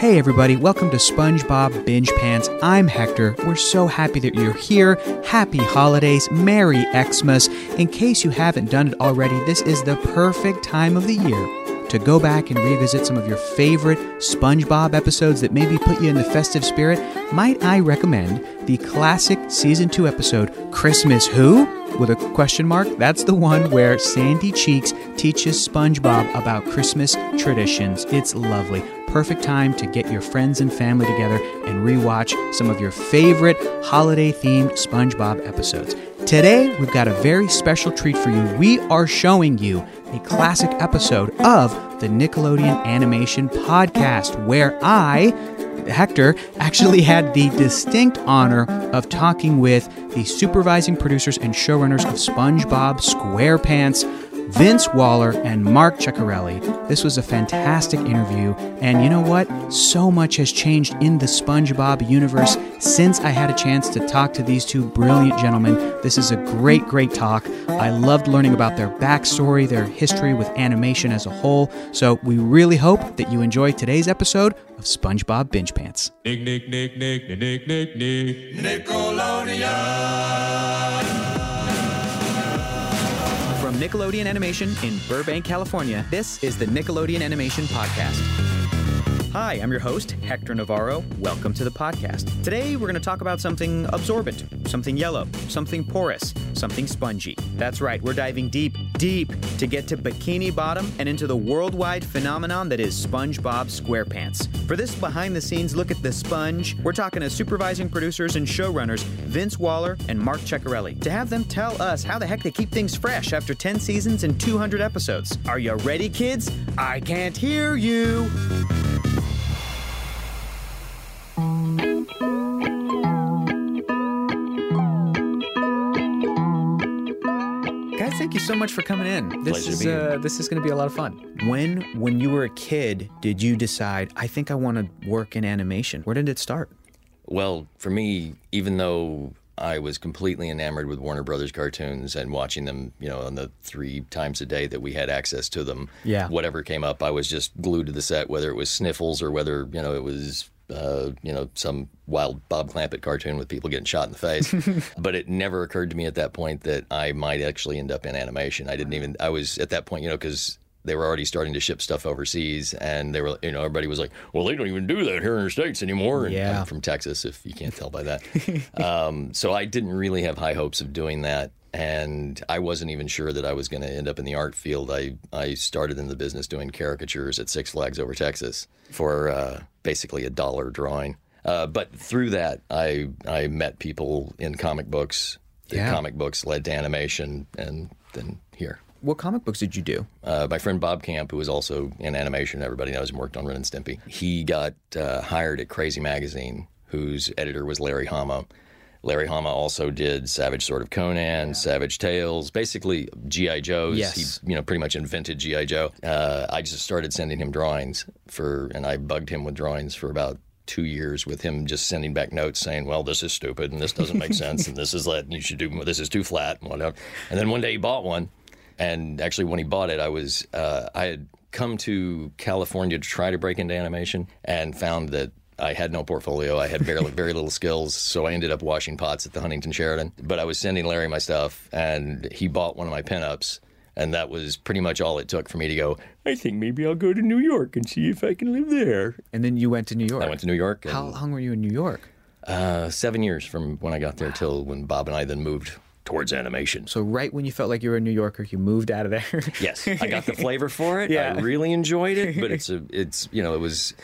Hey, everybody, welcome to SpongeBob Binge Pants. I'm Hector. We're so happy that you're here. Happy holidays, Merry Xmas. In case you haven't done it already, this is the perfect time of the year to go back and revisit some of your favorite SpongeBob episodes that maybe put you in the festive spirit. Might I recommend the classic season 2 episode, Christmas Who? With a question mark, that's the one where Sandy Cheeks teaches SpongeBob about Christmas traditions. It's lovely perfect time to get your friends and family together and rewatch some of your favorite holiday themed SpongeBob episodes. Today, we've got a very special treat for you. We are showing you a classic episode of the Nickelodeon Animation Podcast, where I, Hector, actually had the distinct honor of talking with the supervising producers and showrunners of SpongeBob SquarePants. Vince Waller and Mark Ceccarelli. This was a fantastic interview, and you know what? So much has changed in the SpongeBob universe since I had a chance to talk to these two brilliant gentlemen. This is a great, great talk. I loved learning about their backstory, their history with animation as a whole. So we really hope that you enjoy today's episode of SpongeBob Binge Pants. Nick, Nick, Nick, Nick, Nick, Nick, Nick, Nickelodeon. Nickelodeon Animation in Burbank, California, this is the Nickelodeon Animation Podcast. Hi, I'm your host, Hector Navarro. Welcome to the podcast. Today, we're going to talk about something absorbent, something yellow, something porous, something spongy. That's right, we're diving deep, deep to get to Bikini Bottom and into the worldwide phenomenon that is SpongeBob SquarePants. For this behind the scenes look at the sponge, we're talking to supervising producers and showrunners Vince Waller and Mark Ceccarelli to have them tell us how the heck they keep things fresh after 10 seasons and 200 episodes. Are you ready, kids? I can't hear you. Thank you so much for coming in. This Pleasure to is be uh, this is going to be a lot of fun. When when you were a kid, did you decide I think I want to work in animation? Where did it start? Well, for me, even though I was completely enamored with Warner Brothers cartoons and watching them, you know, on the three times a day that we had access to them, Yeah. whatever came up, I was just glued to the set, whether it was Sniffles or whether, you know, it was, uh, you know, some wild Bob Clampett cartoon with people getting shot in the face. but it never occurred to me at that point that I might actually end up in animation. I didn't even, I was at that point, you know, because they were already starting to ship stuff overseas and they were you know everybody was like well they don't even do that here in the states anymore and Yeah. I'm from texas if you can't tell by that um, so i didn't really have high hopes of doing that and i wasn't even sure that i was going to end up in the art field i, I started in the business doing caricatures at six flags over texas for uh, basically a dollar drawing uh, but through that I, I met people in comic books the Yeah. comic books led to animation and then here What comic books did you do? uh, my friend Bob Camp, who was also in animation, everybody knows him, worked on Ren and Stimpy. He got uh, hired at Crazy Magazine, whose editor was Larry Hama. Larry Hama also did Savage Sword of Conan, Savage Tales, basically GI Joes. Yes. He, you know, pretty much invented GI Joe. Uh, I just started sending him drawings for, and I bugged him with drawings for about two years with him just sending back notes saying, "Well, this is stupid and this doesn't make sense and this is let you should do this is too flat and whatever." And then one day he bought one, and actually when he bought it, I was uh, I had come to California to try to break into animation and found that. I had no portfolio. I had very, very little skills, so I ended up washing pots at the Huntington Sheraton. But I was sending Larry my stuff, and he bought one of my pinups, and that was pretty much all it took for me to go. I think maybe I'll go to New York and see if I can live there. And then you went to New York. I went to New York. How long were you in New York? uh, seven years from when I got there till when Bob and I then moved towards animation. So right when you felt like you were a New Yorker, you moved out of there. Yes, I got the flavor for it. Yeah. I really enjoyed it, but it's a, it's you know, it was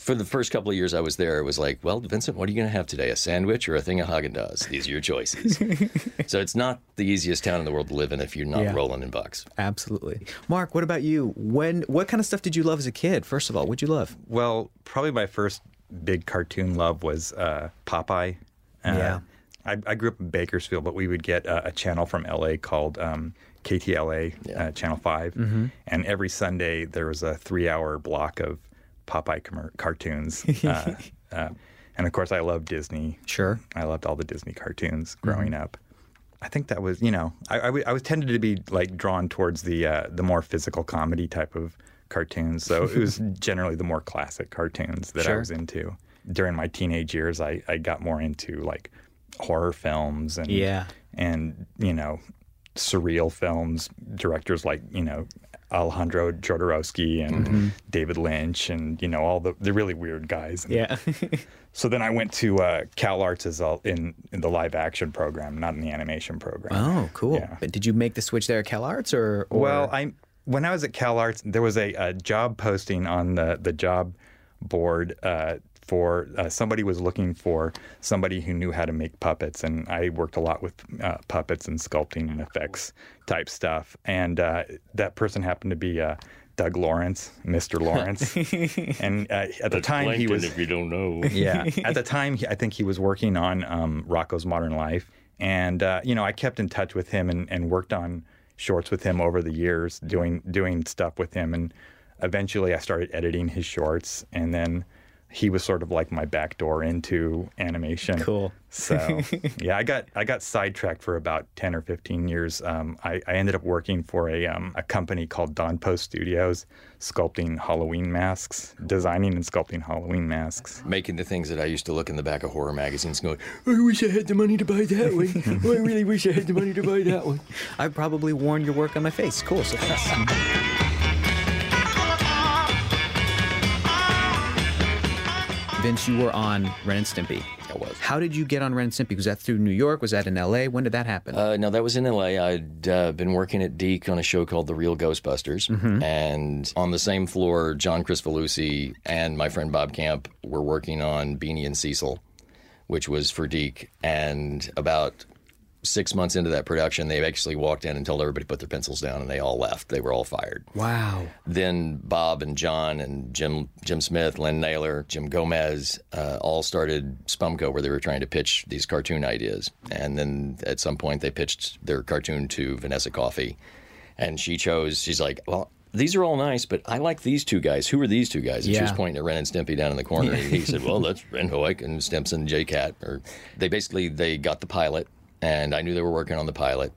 for the first couple of years I was there. It was like, well, Vincent, what are you going to have today? A sandwich or a thing of Haagen Dazs? These are your choices. so it's not the easiest town in the world to live in if you're not Yeah. rolling in bucks. Absolutely. Mark, what about you? When what kind of stuff did you love as a kid? First of all, what'd you love? Well, probably my first big cartoon love was uh, Popeye. Uh, Yeah. I, I grew up in Bakersfield, but we would get uh, a channel from LA called um, KTLA, uh, Channel 5. And every Sunday there was a three hour block of Popeye commer- cartoons. uh, uh, and of course, I loved Disney. Sure. I loved all the Disney cartoons growing up. I think that was, you know, I, I, w- I was tended to be like drawn towards the uh, the more physical comedy type of cartoons. So it was generally the more classic cartoons that I was into. During my teenage years, I, I got more into like horror films and Yeah. and you know surreal films. Directors like you know Alejandro Jodorowsky and Mm-hmm. David Lynch and you know all the the really weird guys. And Yeah. So then I went to uh, Cal Arts as a, in in the live action program, not in the animation program. oh, cool. Yeah. But did you make the switch there at Cal Arts or, or Well, I when I was at Cal Arts, there was a, a job posting on the the job board uh, for uh, somebody was looking for somebody who knew how to make puppets, and I worked a lot with uh, puppets and sculpting and effects type stuff, and uh, that person happened to be. Uh, Doug Lawrence, Mr. Lawrence, and uh, at the time he was if you don't know. yeah. At the time, I think he was working on um, Rocko's Modern Life, and uh, you know, I kept in touch with him and, and worked on shorts with him over the years, doing doing stuff with him, and eventually, I started editing his shorts, and then he was sort of like my back door into animation. Cool. So yeah, I got I got sidetracked for about ten or fifteen years. Um, I, I ended up working for a um, a company called Don Post Studios, sculpting Halloween masks, designing and sculpting Halloween masks. Making the things that I used to look in the back of horror magazines going, I wish I had the money to buy that one. I really wish I had the money to buy that one. I probably worn your work on my face. Cool. So thanks. Vince, you were on Ren and Stimpy. I was. How did you get on Ren and Stimpy? Was that through New York? Was that in L.A.? When did that happen? Uh, no, that was in LA. I'd uh, been working at DiC on a show called The Real Ghostbusters. And on the same floor, John Chris Kricfalusi and my friend Bob Camp were working on Beany and Cecil, which was for DiC. And about six months into that production, they actually walked in and told everybody to put their pencils down, and they all left. They were all fired. wow. then Bob and John and Jim Jim Smith, Lynne Naylor, Jim Gomez uh, all started Spumco, where they were trying to pitch these cartoon ideas. And then at some point, they pitched their cartoon to Vanessa Coffey, and she chose. She's like, "Well, these are all nice, but I like these two guys. Who are these two guys?" And she was pointing at Ren and Stimpy down in the corner, and he said, "Well, that's Ren Hoek and Stimpson, J Cat." Or they basically they got the pilot, and I knew they were working on the pilot.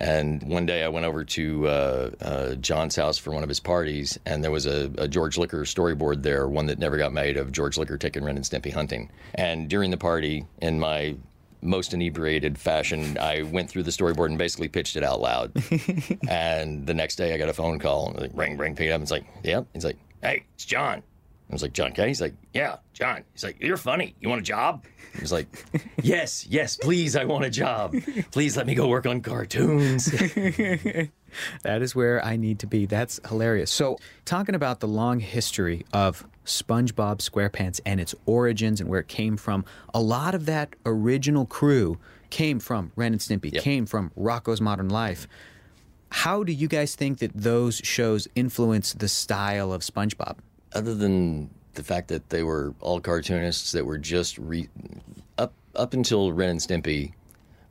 And one day I went over to uh, uh, John's house for one of his parties, and there was a, a George Liquor storyboard there, one that never got made of George Liquor taking Ren and Stimpy hunting. And during the party, in my most inebriated fashion, I went through the storyboard and basically pitched it out loud. and the next day I got a phone call, and like, ring, ring, pick it up. It's like, yep. He's like, hey, it's John. I was like, John K.? He's like, yeah, John. He's like, you're funny. You want a job? I was like, yes, yes, please, I want a job. Please let me go work on cartoons. That is where I need to be. That's hilarious. So, talking about the long history of SpongeBob SquarePants and its origins and where it came from, a lot of that original crew came from Ren and Stimpy, Yep. came from Rocko's Modern Life. How do you guys think that those shows influence the style of SpongeBob? Other than the fact that they were all cartoonists that were just re- up up until Ren and Stimpy,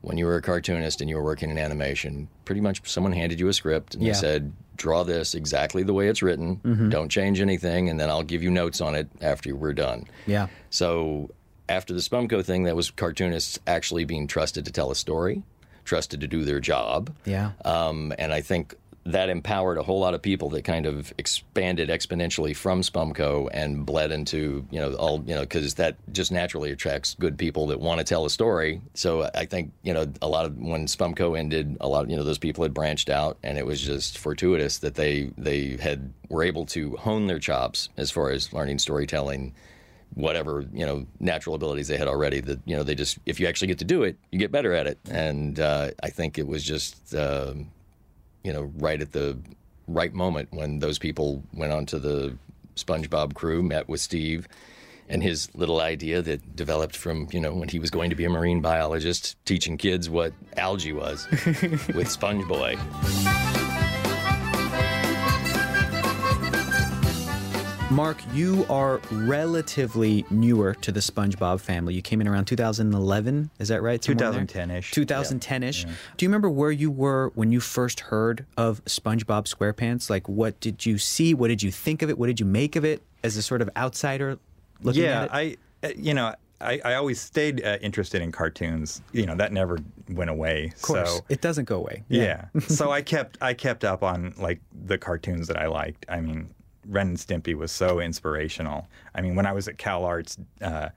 when you were a cartoonist and you were working in animation, pretty much someone handed you a script and Yeah. they said, "Draw this exactly the way it's written. Don't change anything, and then I'll give you notes on it after we're done." Yeah. So after the Spumco thing, that was cartoonists actually being trusted to tell a story, trusted to do their job. Yeah. Um, and I think that empowered a whole lot of people that kind of expanded exponentially from Spumco and bled into, you know, all, you know, because that just naturally attracts good people that want to tell a story. So I think, you know, a lot of when Spumco ended, a lot of, you know, those people had branched out and it was just fortuitous that they, they had, were able to hone their chops as far as learning storytelling whatever you know natural abilities they had already that you know they just if you actually get to do it you get better at it and uh, i think it was just um, you know right at the right moment when those people went onto the spongebob crew met with steve and his little idea that developed from you know when he was going to be a marine biologist teaching kids what algae was with sponge Mark, you are relatively newer to the SpongeBob family. You came in around 2011, is that right? Somewhere in there? 2010-ish. 2010-ish. Do you remember where you were when you first heard of SpongeBob SquarePants? Like, what did you see? What did you think of it? What did you make of it as a sort of outsider looking yeah, at it? I, uh, you know, I, I always stayed uh, interested in cartoons. You know, that never went away. of course, So, it doesn't go away. yeah. so I kept I kept up on like the cartoons that I liked. I mean, Ren and Stimpy was so inspirational. I mean, when I was at Cal Arts uh,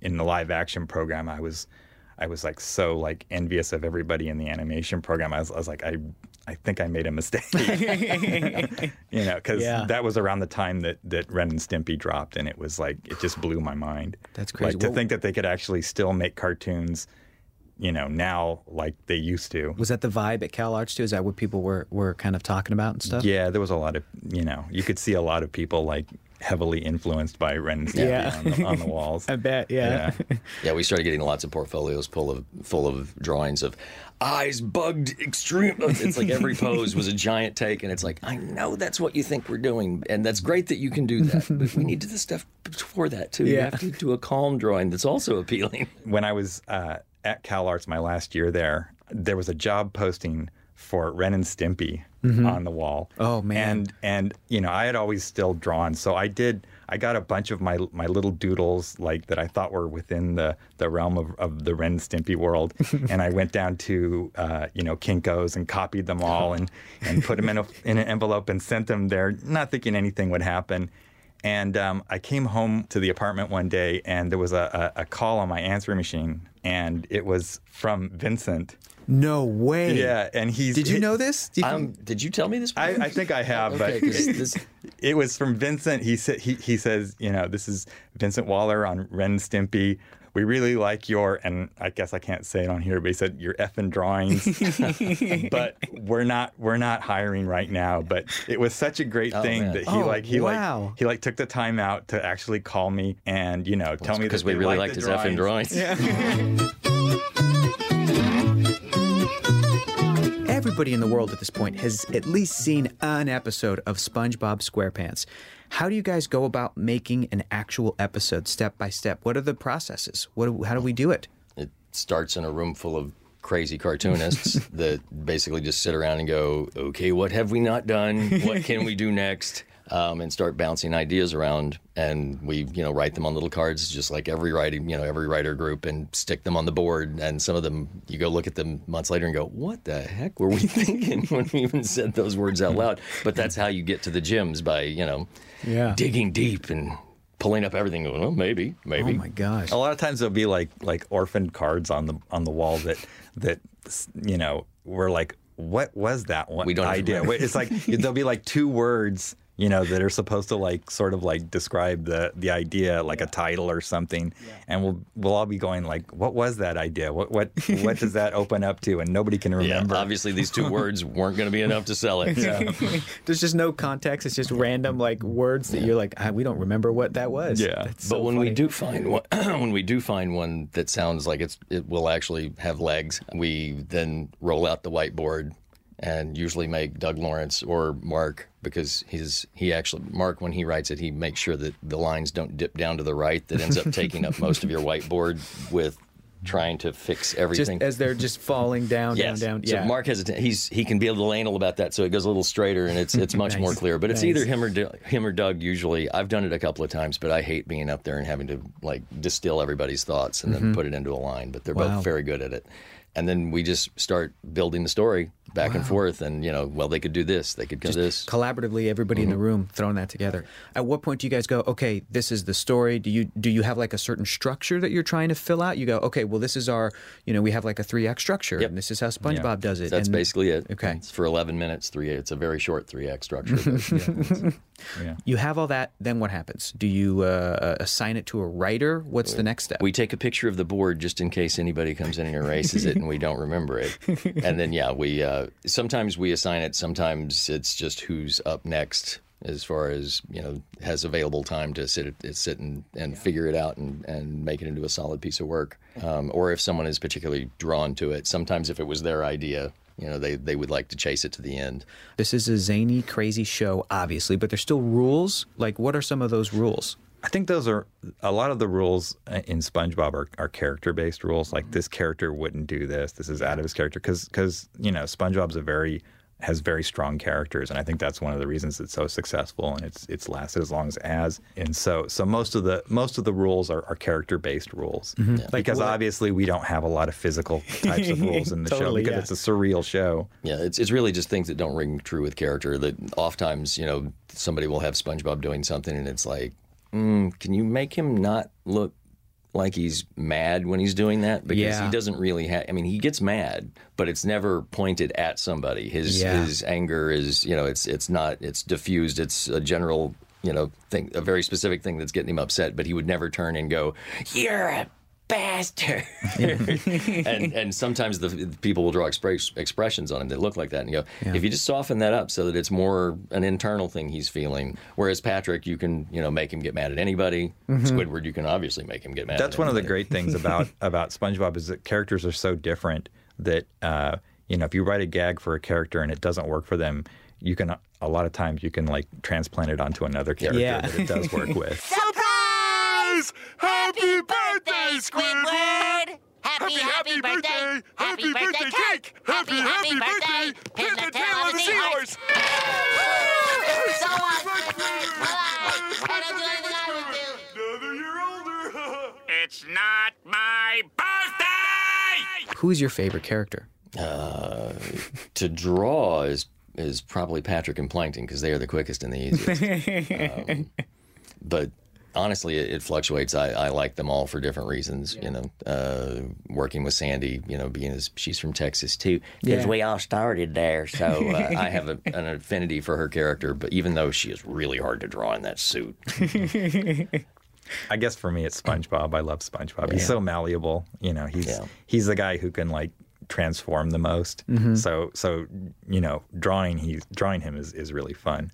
in the live action program, I was I was like so like envious of everybody in the animation program. I was, I was like I I think I made a mistake. you know, because Yeah. that was around the time that that Ren and Stimpy dropped, and it was like it just blew my mind. That's crazy. Like to Well- think that they could actually still make cartoons, you know, now like they used to. Was that the vibe at Cal Arts too? Is that what people were, were kind of talking about and stuff? Yeah, there was a lot of you know, you could see a lot of people like heavily influenced by Ren and Stimpy Yeah. on, the, on the walls. I bet, yeah. Yeah. Yeah, we started getting lots of portfolios full of full of drawings of eyes bugged extreme. It's like every pose was a giant take, and it's like I know that's what you think we're doing, and that's great that you can do that, but we need to do the stuff before that too. You have to do a calm drawing that's also appealing. when I was uh, at Cal Arts my last year there, there was a job posting for Ren and Stimpy on the wall. Oh, man. And and you know I had always still drawn, so I did. I got a bunch of my my little doodles like that I thought were within the the realm of, of the Ren and Stimpy world, and I went down to uh, you know Kinkos and copied them all and and put them in a in an envelope and sent them there, not thinking anything would happen. And um, I came home to the apartment one day, and there was a, a, a call on my answering machine, and it was from Vincent. No way. Yeah, and he's. Did you know this? Do you- Um, did you tell me this? I. I think I have, Okay, but 'cause it, this- it was from Vincent. He said he, he says, you know, this is Vincent Waller on Ren Stimpy. We really like your, and I guess I can't say it on here, but he said your effing drawings. but we're not we're not hiring right now. But it was such a great oh, thing man. that he Oh, like he wow. like he like took the time out to actually call me and you know tell me because we really liked liked the his effing drawings. Everybody in the world at this point has at least seen an episode of SpongeBob SquarePants. How do you guys go about making an actual episode step by step? What are the processes? What do, how do we do it? It starts in a room full of crazy cartoonists that basically just sit around and go, okay, what have we not done? What can we do next? Um, and start bouncing ideas around, and we, you know, write them on little cards, just like every writing, you know, every writer group, and stick them on the board. And some of them, you go look at them months later and go, "What the heck were we thinking when we even said those words out loud?" But that's how you get to the gems by, you know, Yeah. digging deep and pulling up everything. Going, well, maybe, maybe. Oh my gosh. A lot of times there'll be like like orphaned cards on the on the wall that that you know were like, what was that one We don't idea? remember. It's like there'll be like two words. You know that are supposed to like sort of like describe the the idea, like a title or something, and we'll we'll all be going like, "What was that idea? What what what does that open up to?" And nobody can remember. Yeah, remember. obviously these two words weren't going to be enough to sell it. There's just no context. It's just random like words that you're like, ah, we don't remember what that was. Yeah. That's But so when we do find one, when we do find one that sounds like it's it will actually have legs, we then roll out the whiteboard and usually make Doug Lawrence or Mark because he's he actually Mark when he writes it he makes sure that the lines don't dip down to the right that ends up taking up most of your whiteboard with trying to fix just everything. as they're just falling down, Yes. down, down. So Mark has a he's he can be a little anal about that, so it goes a little straighter and it's it's much more clear. But it's Nice. either him or him or Doug. Usually, I've done it a couple of times, but I hate being up there and having to like distill everybody's thoughts and then put it into a line. But they're Mm-hmm. Wow. both very good at it. And then we just start building the story back and forth, and you know, well, they could do this, they could do this. collaboratively everybody in the room throwing that together at what point do you guys go okay this is the story do you do you have like a certain structure that you're trying to fill out you go okay well this is our you know we have like a three act structure Yep. and this is how spongebob does it That's and- basically it. okay It's for 11 minutes, three. It's a very short three act structure. but- yeah. you have all that then what happens do you uh, assign it to a writer what's the next step We take a picture of the board just in case anybody comes in and erases it and we don't remember it. And then, yeah, we uh, sometimes we assign it. Sometimes it's just who's up next as far as you know has available time to sit sit and, and figure it out and, and make it into a solid piece of work. Um, or if someone is particularly drawn to it, sometimes if it was their idea, you know, they they would like to chase it to the end. this is a zany crazy show obviously but there's still rules like what are some of those rules I think those are a lot of the rules uh, in SpongeBob are, are character based rules. Like this character wouldn't do this. This is out of his character because because you know SpongeBob's a very has very strong characters, and I think that's one of the reasons it's so successful and it's it's lasted as long as it has. And so so most of the most of the rules are, are character based rules because what- obviously we don't have a lot of physical types of rules in the show because yeah. it's a surreal show. Yeah, it's it's really just things that don't ring true with character. That oftentimes, you know, somebody will have SpongeBob doing something, and it's like, mm, can you make him not look like he's mad when he's doing that? Because Yeah. he doesn't really have. I mean, he gets mad, but it's never pointed at somebody. His Yeah. his anger is, you know, it's it's not. It's diffused. It's a general, you know, thing, a very specific thing that's getting him upset. But he would never turn and go, "You're a." Bastard, and and sometimes the, the people will draw express, expressions on him that look like that, and you go, if you just soften that up so that it's more an internal thing he's feeling. Whereas Patrick, you can you know make him get mad at anybody. Squidward, you can obviously make him get mad. That's at one of the great things about about SpongeBob is that characters are so different that uh, you know if you write a gag for a character and it doesn't work for them, you can a lot of times you can like transplant it onto another character Yeah. that it does work with. Surprise! Happy birthday, Squidward! Happy, happy birthday! Happy birthday cake! Happy, happy birthday! Pin the tail of the seahorse! So awesome! I don't do anything I would do. Another year older. It's not my birthday! Who's your favorite character? to draw is is probably Patrick and Plankton because they are the quickest and the easiest. um, but honestly, it, it fluctuates. I, I like them all for different reasons. You know, uh, working with Sandy, you know, being as she's from Texas too, because Yeah. we all started there. So uh, I have a, an affinity for her character. But even though she is really hard to draw in that suit, I guess for me it's SpongeBob. I love SpongeBob. He's so malleable. You know, he's Yeah. he's the guy who can like transform the most. So so you know, drawing he drawing him is is really fun.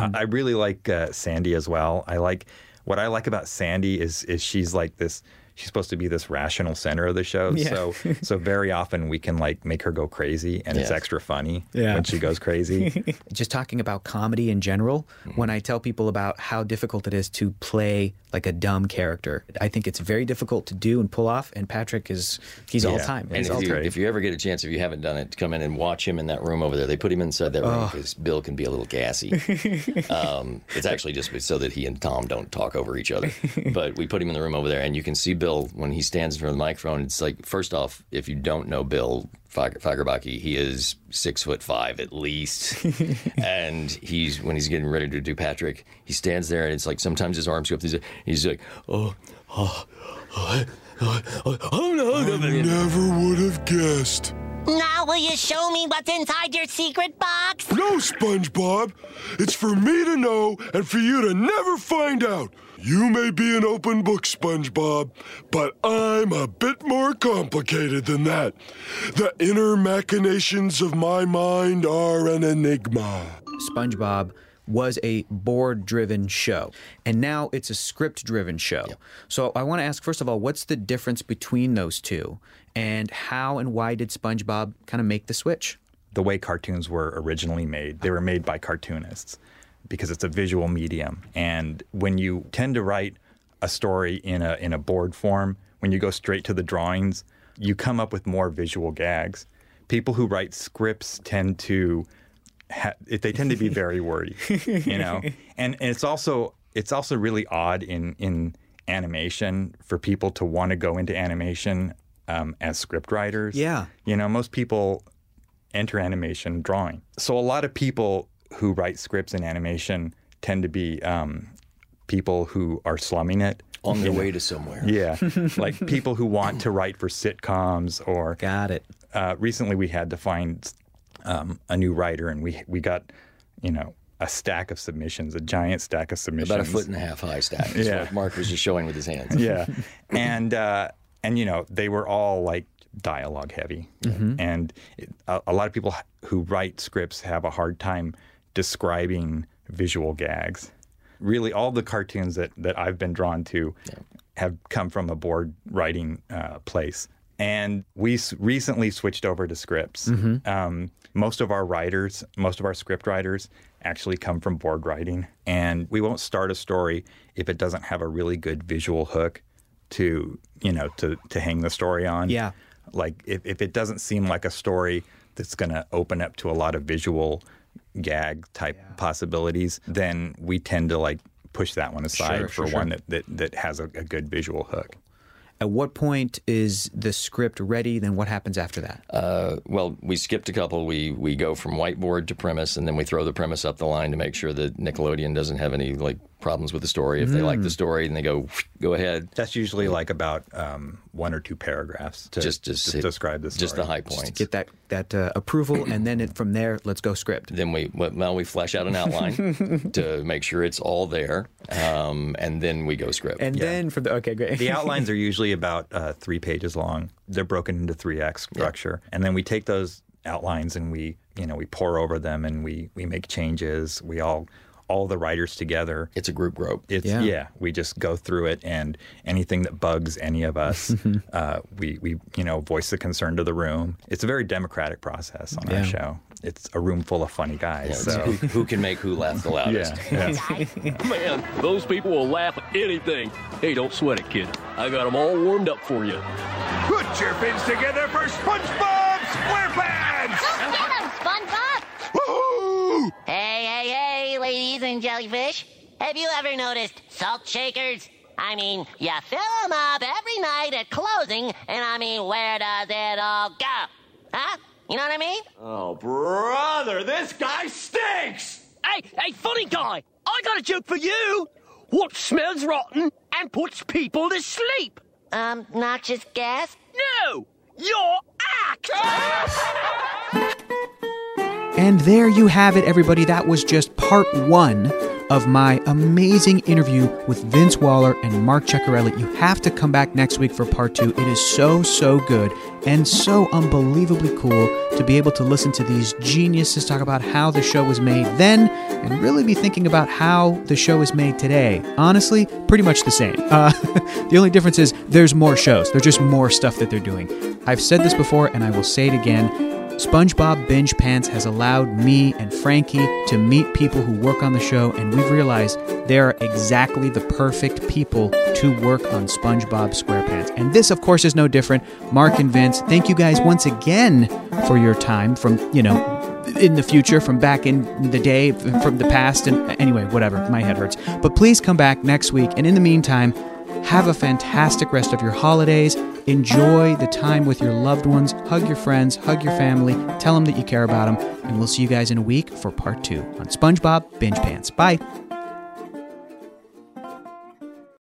I, I really like uh, Sandy as well. I like what I like about Sandy is is she's like this. She's supposed to be this rational center of the show. Yeah. So so very often we can like make her go crazy, and it's extra funny Yeah. when she goes crazy. Just talking about comedy in general, when I tell people about how difficult it is to play like a dumb character, I think it's very difficult to do and pull off. And Patrick is, he's all time. and He's if all you, time. if you ever get a chance, if you haven't done it, to come in and watch him in that room over there. They put him inside that room because Bill can be a little gassy. um, it's actually just so that he and Tom don't talk over each other. But we put him in the room over there, and you can see Bill when he stands in front of the microphone. It's like, first off, if you don't know Bill Fager- Fagerbakke, he is six foot five at least, and he's when he's getting ready to do Patrick, he stands there, and it's like sometimes his arms go up. He's, he's like, oh, oh, oh, oh, oh, oh no, no, Never would have guessed. Now will you show me what's inside your secret box? No, SpongeBob. It's for me to know and for you to never find out. You may be an open book, SpongeBob, but I'm a bit more complicated than that. The inner machinations of my mind are an enigma. SpongeBob was a board driven show and now it's a script driven show. So I want to ask first of all what's the difference between those two and how and why did SpongeBob kind of make the switch? the way cartoons were originally made. They were made by cartoonists because it's a visual medium. And when you tend to write a story in a in a board form, when you go straight to the drawings, you come up with more visual gags. People who write scripts tend to ha- they tend to be very wordy, you know. And, and it's also it's also really odd in in animation for people to want to go into animation um, as script writers. Yeah. you know, most people enter animation drawing. So a lot of people who write scripts in animation tend to be um, people who are slumming it. on their way to somewhere. Yeah, like people who want to write for sitcoms or Got it. uh, recently we had to find um, a new writer and we we got you know a stack of submissions, a giant stack of submissions, About a foot and a half high stack. Yeah. what Mark was just showing with his hands. yeah, and uh, and you know they were all like dialogue heavy, and it, a, a lot of people who write scripts have a hard time describing visual gags. Really, all the cartoons that that I've been drawn to have come from a board writing uh, place. And we s- recently switched over to scripts. Um, most of our writers, most of our script writers, actually come from board writing. And we won't start a story if it doesn't have a really good visual hook to you know to to hang the story on. Yeah. Like if, if it doesn't seem like a story that's going to open up to a lot of visual gag type possibilities, then we tend to like push that one aside Sure, for sure, one sure. that, that, that has a, a good visual hook. At what point is the script ready? Then what happens after that? Uh, well, we skipped a couple. We we go from whiteboard to premise, and then we throw the premise up the line to make sure that Nickelodeon doesn't have any like problems with the story. If they like Mm. the story, and they go, go ahead. That's usually like about um, one or two paragraphs to Just- just to hit- describe the story. Just the high points. Get that that uh, approval, and then it, from there, let's go script. then we well we flesh out an outline to make sure it's all there, um, and then we go script. And then from the okay, great. The outlines are usually about uh, three pages long. They're broken into three acts structure, and then we take those outlines and we, you know, we pour over them and we we make changes. We all all the writers together. it's a group rope. It's Yeah. yeah. we just go through it, and anything that bugs any of us, uh, we we you know voice the concern to the room. It's a very democratic process on Yeah. our show. It's a room full of funny guys. It's so who, who can make who laugh the loudest. yeah, yeah. Man, those people will laugh at anything. Hey, don't sweat it, kid. I got them all warmed up for you. Put your fins together for SpongeBob SquarePants! Go get him, SpongeBob! Woohoo! Hey, hey, hey, ladies and jellyfish. Have you ever noticed salt shakers? I mean, you fill them up every night at closing, and I mean, where does it all go? Huh? You know what I mean? Oh, brother, this guy stinks! Hey, hey, funny guy, I got a joke for you. What smells rotten and puts people to sleep? Um, noxious gas? No, your act. And there you have it, everybody. That was just part one of my amazing interview with Vince Waller and Mark Ceccarelli. You have to come back next week for part two. It is so, so good and so unbelievably cool to be able to listen to these geniuses talk about how the show was made then and really be thinking about how the show is made today. Honestly, pretty much the same. Uh, the only difference is there's more shows, there's just more stuff that they're doing. I've said this before and I will say it again. SpongeBob Binge Pants has allowed me and Frankie to meet people who work on the show, and we've realized they are exactly the perfect people to work on SpongeBob SquarePants. And this, of course, is no different. Mark and Vince, thank you guys once again for your time from, you know, in the future, from back in the day, from the past, and anyway, whatever, my head hurts. But please come back next week, and in the meantime, have a fantastic rest of your holidays. Enjoy the time with your loved ones. Hug your friends, hug your family, tell them that you care about them. And we'll see you guys in a week for part two on SpongeBob Binge Pants. Bye.